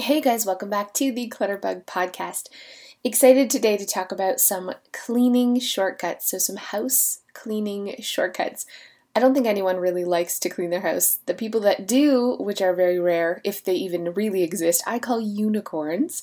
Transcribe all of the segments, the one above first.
Hey guys, welcome back to the Clutterbug podcast. Excited today to talk about some cleaning shortcuts, so some house cleaning shortcuts. I don't think anyone really likes to clean their house. The people that do, which are very rare, if they even really exist, I call unicorns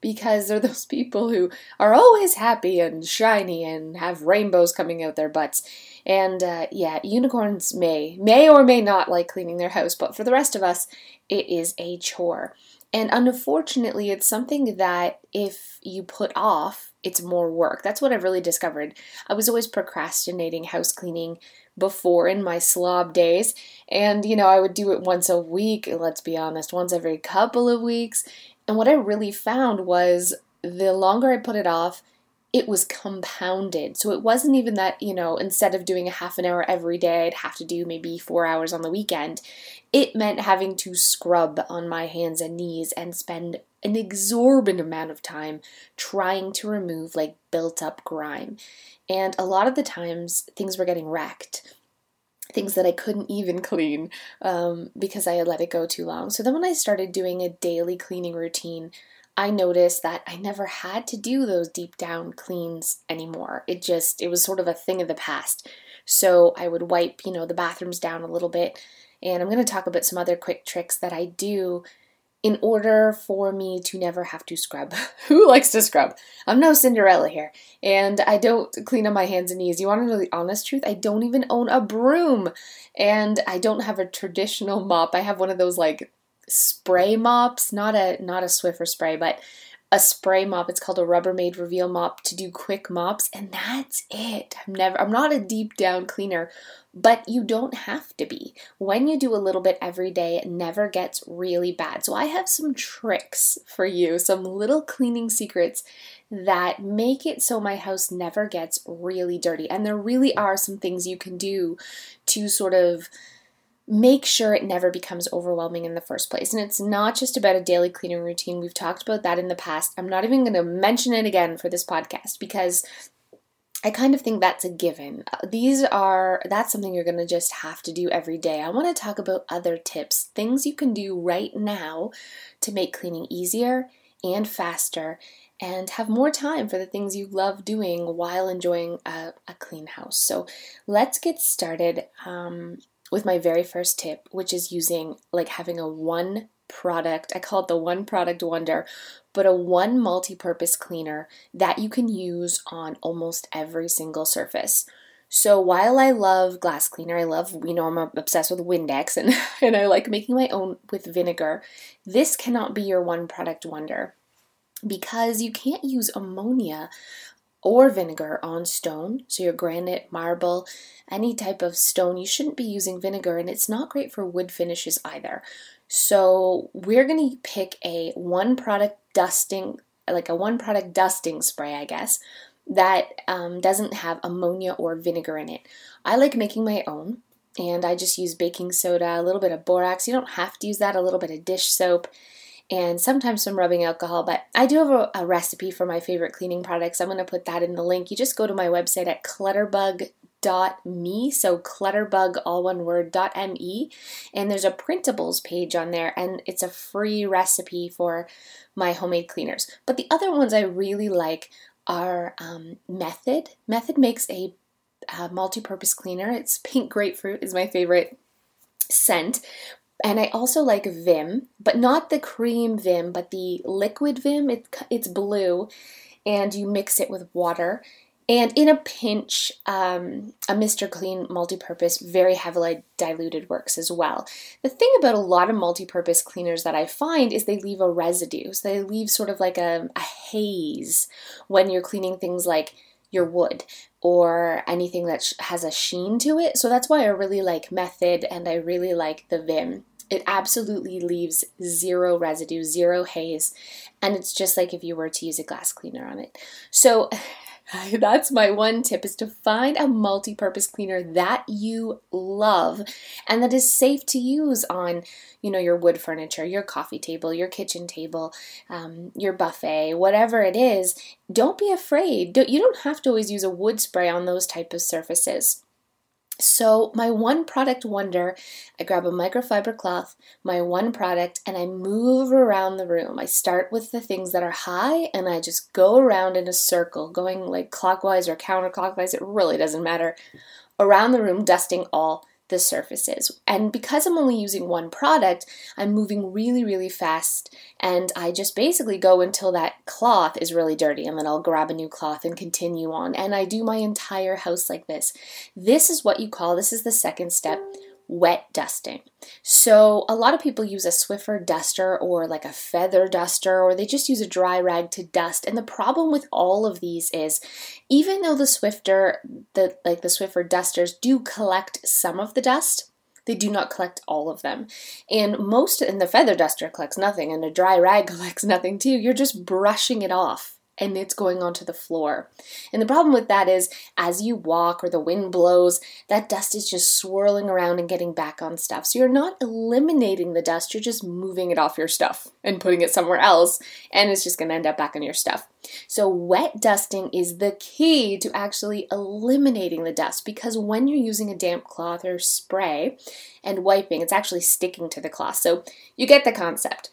because they're those people who are always happy and shiny and have rainbows coming out their butts. And uh, yeah, unicorns may may or may not like cleaning their house, but for the rest of us, it is a chore. And unfortunately, it's something that if you put off, it's more work. That's what I've really discovered. I was always procrastinating house cleaning before in my slob days. And, you know, I would do it once a week, let's be honest, once every couple of weeks. And what I really found was the longer I put it off, it was compounded. So it wasn't even that, you know, instead of doing a half an hour every day, I'd have to do maybe four hours on the weekend. It meant having to scrub on my hands and knees and spend an exorbitant amount of time trying to remove like built up grime. And a lot of the times things were getting wrecked. Things that I couldn't even clean um, because I had let it go too long. So then, when I started doing a daily cleaning routine, I noticed that I never had to do those deep down cleans anymore. It just, it was sort of a thing of the past. So I would wipe, you know, the bathrooms down a little bit. And I'm going to talk about some other quick tricks that I do in order for me to never have to scrub. Who likes to scrub? I'm no Cinderella here. And I don't clean up my hands and knees. You want to know the honest truth? I don't even own a broom. And I don't have a traditional mop. I have one of those like spray mops, not a not a Swiffer spray, but a spray mop. It's called a Rubbermaid Reveal mop to do quick mops, and that's it. I'm never I'm not a deep down cleaner, but you don't have to be. When you do a little bit every day, it never gets really bad. So I have some tricks for you, some little cleaning secrets that make it so my house never gets really dirty. And there really are some things you can do to sort of make sure it never becomes overwhelming in the first place. And it's not just about a daily cleaning routine. We've talked about that in the past. I'm not even going to mention it again for this podcast because I kind of think that's a given. These are, that's something you're going to just have to do every day. I want to talk about other tips, things you can do right now to make cleaning easier and faster and have more time for the things you love doing while enjoying a, a clean house. So let's get started. Um, with my very first tip, which is using like having a one product, I call it the one product wonder, but a one multi purpose cleaner that you can use on almost every single surface. So while I love glass cleaner, I love, you know, I'm obsessed with Windex and, and I like making my own with vinegar. This cannot be your one product wonder because you can't use ammonia or vinegar on stone. So, your granite, marble, any type of stone, you shouldn't be using vinegar, and it's not great for wood finishes either. So, we're going to pick a one product dusting, like a one product dusting spray, I guess, that um, doesn't have ammonia or vinegar in it. I like making my own. And I just use baking soda, a little bit of borax. You don't have to use that, a little bit of dish soap, and sometimes some rubbing alcohol. But I do have a, a recipe for my favorite cleaning products. I'm going to put that in the link. You just go to my website at clutterbug.me, so clutterbug, all one word, .me, and there's a printables page on there, and it's a free recipe for my homemade cleaners. But the other ones I really like are um, Method. Method makes a uh, multi-purpose cleaner. It's pink grapefruit is my favorite scent, and I also like Vim, but not the cream Vim, but the liquid Vim. It, it's blue, and you mix it with water. And in a pinch, um, a Mr. Clean multi-purpose, very heavily diluted works as well. The thing about a lot of multi-purpose cleaners that I find is they leave a residue. So they leave sort of like a, a haze when you're cleaning things like your wood or anything that has a sheen to it. So that's why I really like Method and I really like the Vim. It absolutely leaves zero residue, zero haze, and it's just like if you were to use a glass cleaner on it. So that's my one tip is to find a multi-purpose cleaner that you love and that is safe to use on you know your wood furniture your coffee table your kitchen table um, your buffet whatever it is. Don't be afraid. Don't, you don't have to always use a wood spray on those type of surfaces So, my one product wonder, I grab a microfiber cloth, my one product, and I move around the room. I start with the things that are high and I just go around in a circle, going like clockwise or counterclockwise, it really doesn't matter, around the room, dusting all the surfaces. And because I'm only using one product, I'm moving really, really fast. And I just basically go until that cloth is really dirty. And then I'll grab a new cloth and continue on. And I do my entire house like this. This is what you call, this is the second step wet dusting. So a lot of people use a Swiffer duster or like a feather duster or they just use a dry rag to dust. And the problem with all of these is even though the Swiffer the like the Swiffer dusters do collect some of the dust, they do not collect all of them. And most and the feather duster collects nothing and a dry rag collects nothing too. You're just brushing it off and it's going onto the floor. And the problem with that is, as you walk or the wind blows, that dust is just swirling around and getting back on stuff. So you're not eliminating the dust, you're just moving it off your stuff and putting it somewhere else, and it's just to end up back on your stuff. So, wet dusting is the key to actually eliminating the dust because when you're using a damp cloth or spray and wiping, it's actually sticking to the cloth. So, you get the concept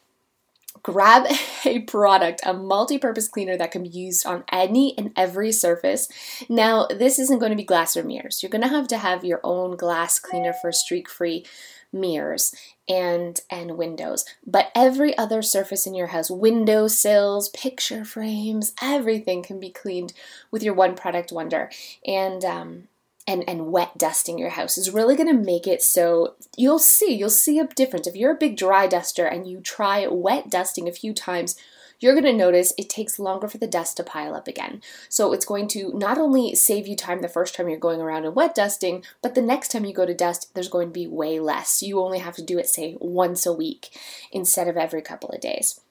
grab a product, a multi purpose cleaner that can be used on any and every surface. Now, this isn't going to be glass or mirrors. You're going to have to have your own glass cleaner for streak free mirrors and and windows but every other surface in your house window sills picture frames everything can be cleaned with your one product wonder and um, and, and wet dusting your house is really going to make it so you'll see you'll see a difference. If you're a big dry duster and you try wet dusting a few times you're going to notice it takes longer for the dust to pile up again. So it's going to not only save you time the first time you're going around and wet dusting but the next time you go to dust there's going to be way less. You only have to do it say once a week instead of every couple of days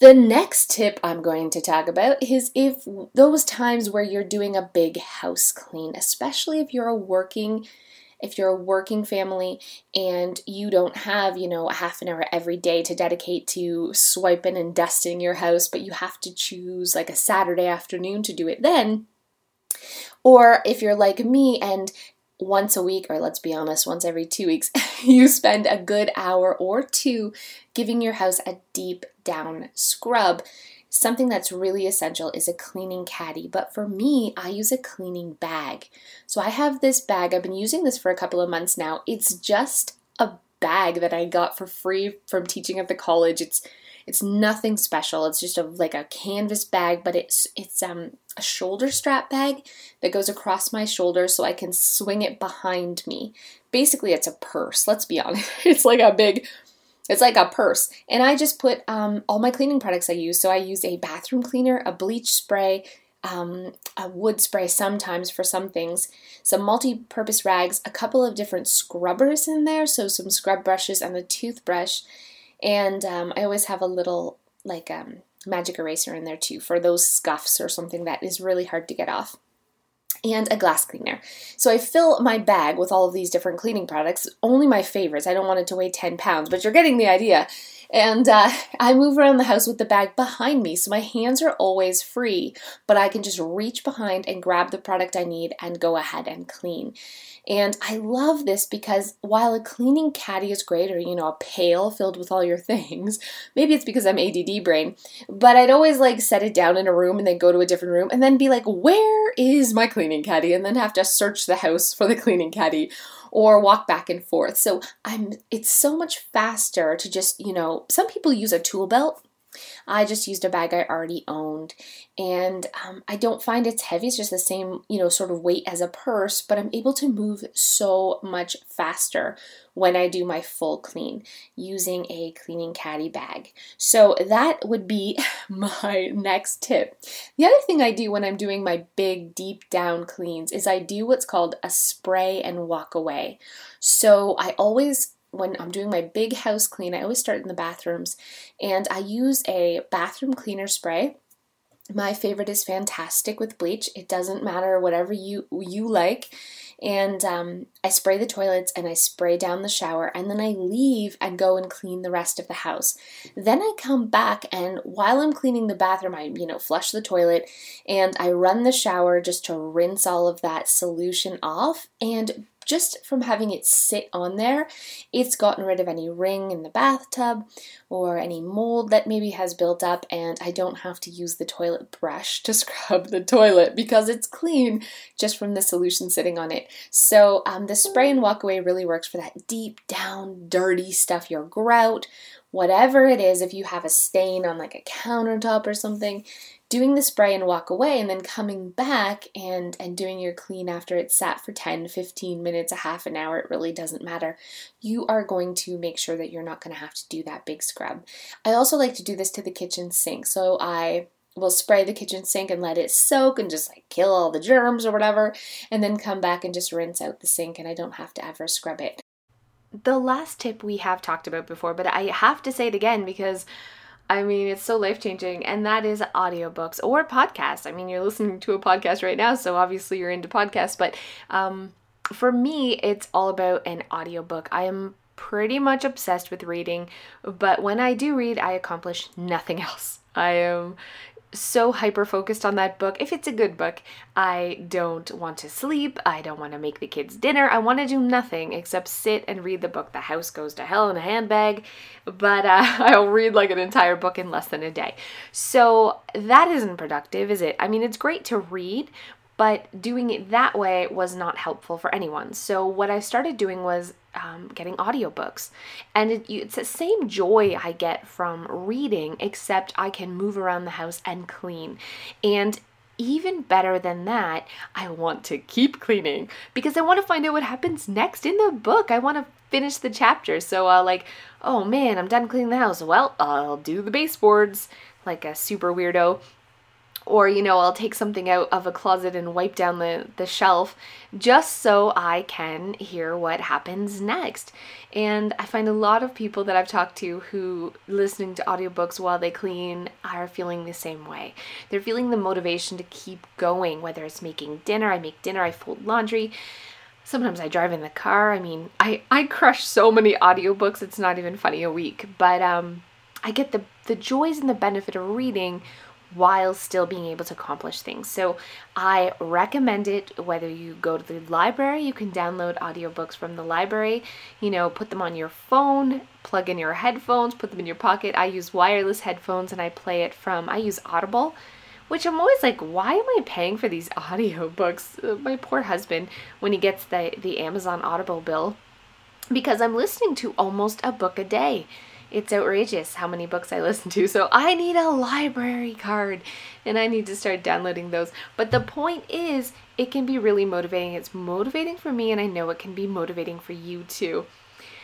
the next tip I'm going to talk about is if those times where you're doing a big house clean, especially if you're a working if you're a working family and you don't have, you know, a half an hour every day to dedicate to swiping and dusting your house, but you have to choose like a Saturday afternoon to do it then, or if you're like me and once a week, or let's be honest, once every two weeks, you spend a good hour or two giving your house a deep down scrub. Something that's really essential is a cleaning caddy, but for me, I use a cleaning bag. So I have this bag, I've been using this for a couple of months now. It's just a bag that I got for free from teaching at the college. It's it's nothing special. It's just a like a canvas bag, but it's it's um a shoulder strap bag that goes across my shoulder so I can swing it behind me. Basically, it's a purse. Let's be honest. It's like a big it's like a purse. And I just put um, all my cleaning products I use. So I use a bathroom cleaner, a bleach spray, um, a wood spray sometimes for some things, some multi purpose rags, a couple of different scrubbers in there. So some scrub brushes and a toothbrush. And um, I always have a little like um, magic eraser in there too for those scuffs or something that is really hard to get off. And a glass cleaner. So I fill my bag with all of these different cleaning products, only my favorites. I don't want it to weigh 10 pounds, but you're getting the idea. And uh, I move around the house with the bag behind me, so my hands are always free, but I can just reach behind and grab the product I need and go ahead and clean. And I love this because while a cleaning caddy is great, or you know, a pail filled with all your things, maybe it's because I'm ADD brain, but I'd always like set it down in a room and then go to a different room and then be like, where is my cleaning caddy? And then have to search the house for the cleaning caddy or walk back and forth. So I'm it's so much faster to just, you know, some people use a tool belt I just used a bag I already owned, and um, I don't find it's heavy. It's just the same, you know, sort of weight as a purse, but I'm able to move so much faster when I do my full clean using a cleaning caddy bag. So that would be my next tip. The other thing I do when I'm doing my big deep down cleans is I do what's called a spray and walk away. So I always when I'm doing my big house clean, I always start in the bathrooms and I use a bathroom cleaner spray. My favorite is Fantastik with bleach. It doesn't matter whatever you you like. And um, I spray the toilets and I spray down the shower, and then I leave and go and clean the rest of the house. Then I come back, and while I'm cleaning the bathroom, I you know flush the toilet and I run the shower just to rinse all of that solution off. And just from having it sit on there, it's gotten rid of any ring in the bathtub or any mold that maybe has built up, and I don't have to use the toilet brush to scrub the toilet because it's clean just from the solution sitting on it. So, um, the spray and walk away really works for that deep down, dirty stuff, your grout, whatever it is. If you have a stain on like a countertop or something, doing the spray and walk away and then coming back and and doing your clean after it's sat for 10 15 minutes a half an hour it really doesn't matter. You are going to make sure that you're not going to have to do that big scrub. I also like to do this to the kitchen sink. So i will spray the kitchen sink and let it soak and just like kill all the germs or whatever and then come back and just rinse out the sink and i don't have to ever scrub it. The last tip we have talked about before but i have to say it again because I mean, it's so life changing, and that is audiobooks or podcasts. I mean, you're listening to a podcast right now, so obviously you're into podcasts, but um, for me, it's all about an audiobook. I am pretty much obsessed with reading, but when I do read, I accomplish nothing else. I am so hyper focused on that book. If it's a good book, I don't want to sleep. I don't want to make the kids dinner. I want to do nothing except sit and read the book. The house goes to hell in a handbag, but uh, I'll read like an entire book in less than a day. So that isn't productive, is it? I mean, it's great to read, but doing it that way was not helpful for anyone. So what I started doing was um, getting audiobooks. And it, it's the same joy I get from reading, except I can move around the house and clean. And even better than that, I want to keep cleaning because I want to find out what happens next in the book. I want to finish the chapter. So, uh, like, oh man, I'm done cleaning the house. Well, I'll do the baseboards like a super weirdo or you know i'll take something out of a closet and wipe down the, the shelf just so i can hear what happens next. And i find a lot of people that i've talked to who listening to audiobooks while they clean are feeling the same way. They're feeling the motivation to keep going whether it's making dinner i make dinner i fold laundry. Sometimes i drive in the car. I mean i i crush so many audiobooks it's not even funny a week. But um i get the the joys and the benefit of reading while still being able to accomplish things. So I recommend it whether you go to the library, you can download audiobooks from the library, you know, put them on your phone, plug in your headphones, put them in your pocket. I use wireless headphones and I play it from I use Audible. Which I'm always like, why am I paying for these audiobooks? Uh, my poor husband, when he gets the, the Amazon Audible bill, because I'm listening to almost a book a day it's outrageous how many books I listen to. So I need a library card and I need to start downloading those. But the point is, it can be really motivating. It's motivating for me, and I know it can be motivating for you too.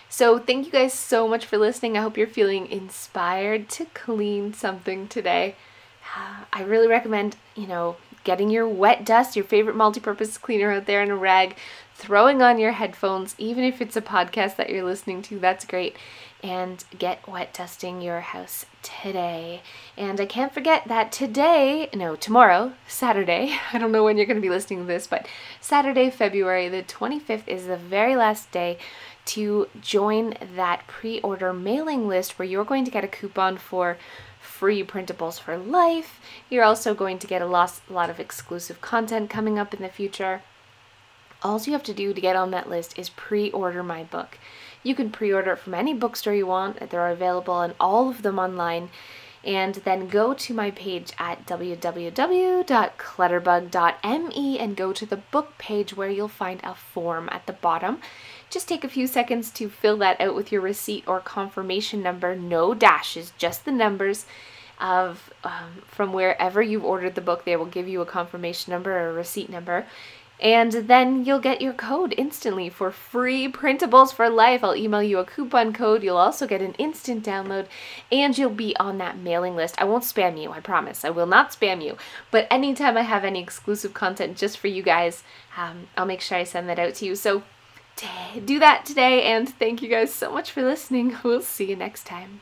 So, thank you guys so much for listening. I hope you're feeling inspired to clean something today. I really recommend, you know, getting your wet dust, your favorite multi purpose cleaner out there in a rag, throwing on your headphones, even if it's a podcast that you're listening to, that's great and get wet dusting your house today. And I can't forget that today, no, tomorrow, Saturday, I don't know when you're going to be listening to this, but Saturday, February the 25th is the very last day to join that pre order mailing list where you're going to get a coupon for free printables for life. You're also going to get a lot, lot of exclusive content coming up in the future. All you have to do to get on that list is pre order my book. You can pre order it from any bookstore you want, they're available in all of them online. And then go to my page at www.clutterbug.me and go to the book page where you'll find a form at the bottom. Just take a few seconds to fill that out with your receipt or confirmation number. No dashes, just the numbers of um, from wherever you've ordered the book. They will give you a confirmation number or a receipt number. And then you'll get your code instantly for free printables for life. I'll email you a coupon code. You'll also get an instant download and you'll be on that mailing list. I won't spam you, I promise. I will not spam you. But anytime I have any exclusive content just for you guys, um, I'll make sure I send that out to you. So do that today and thank you guys so much for listening. We'll see you next time.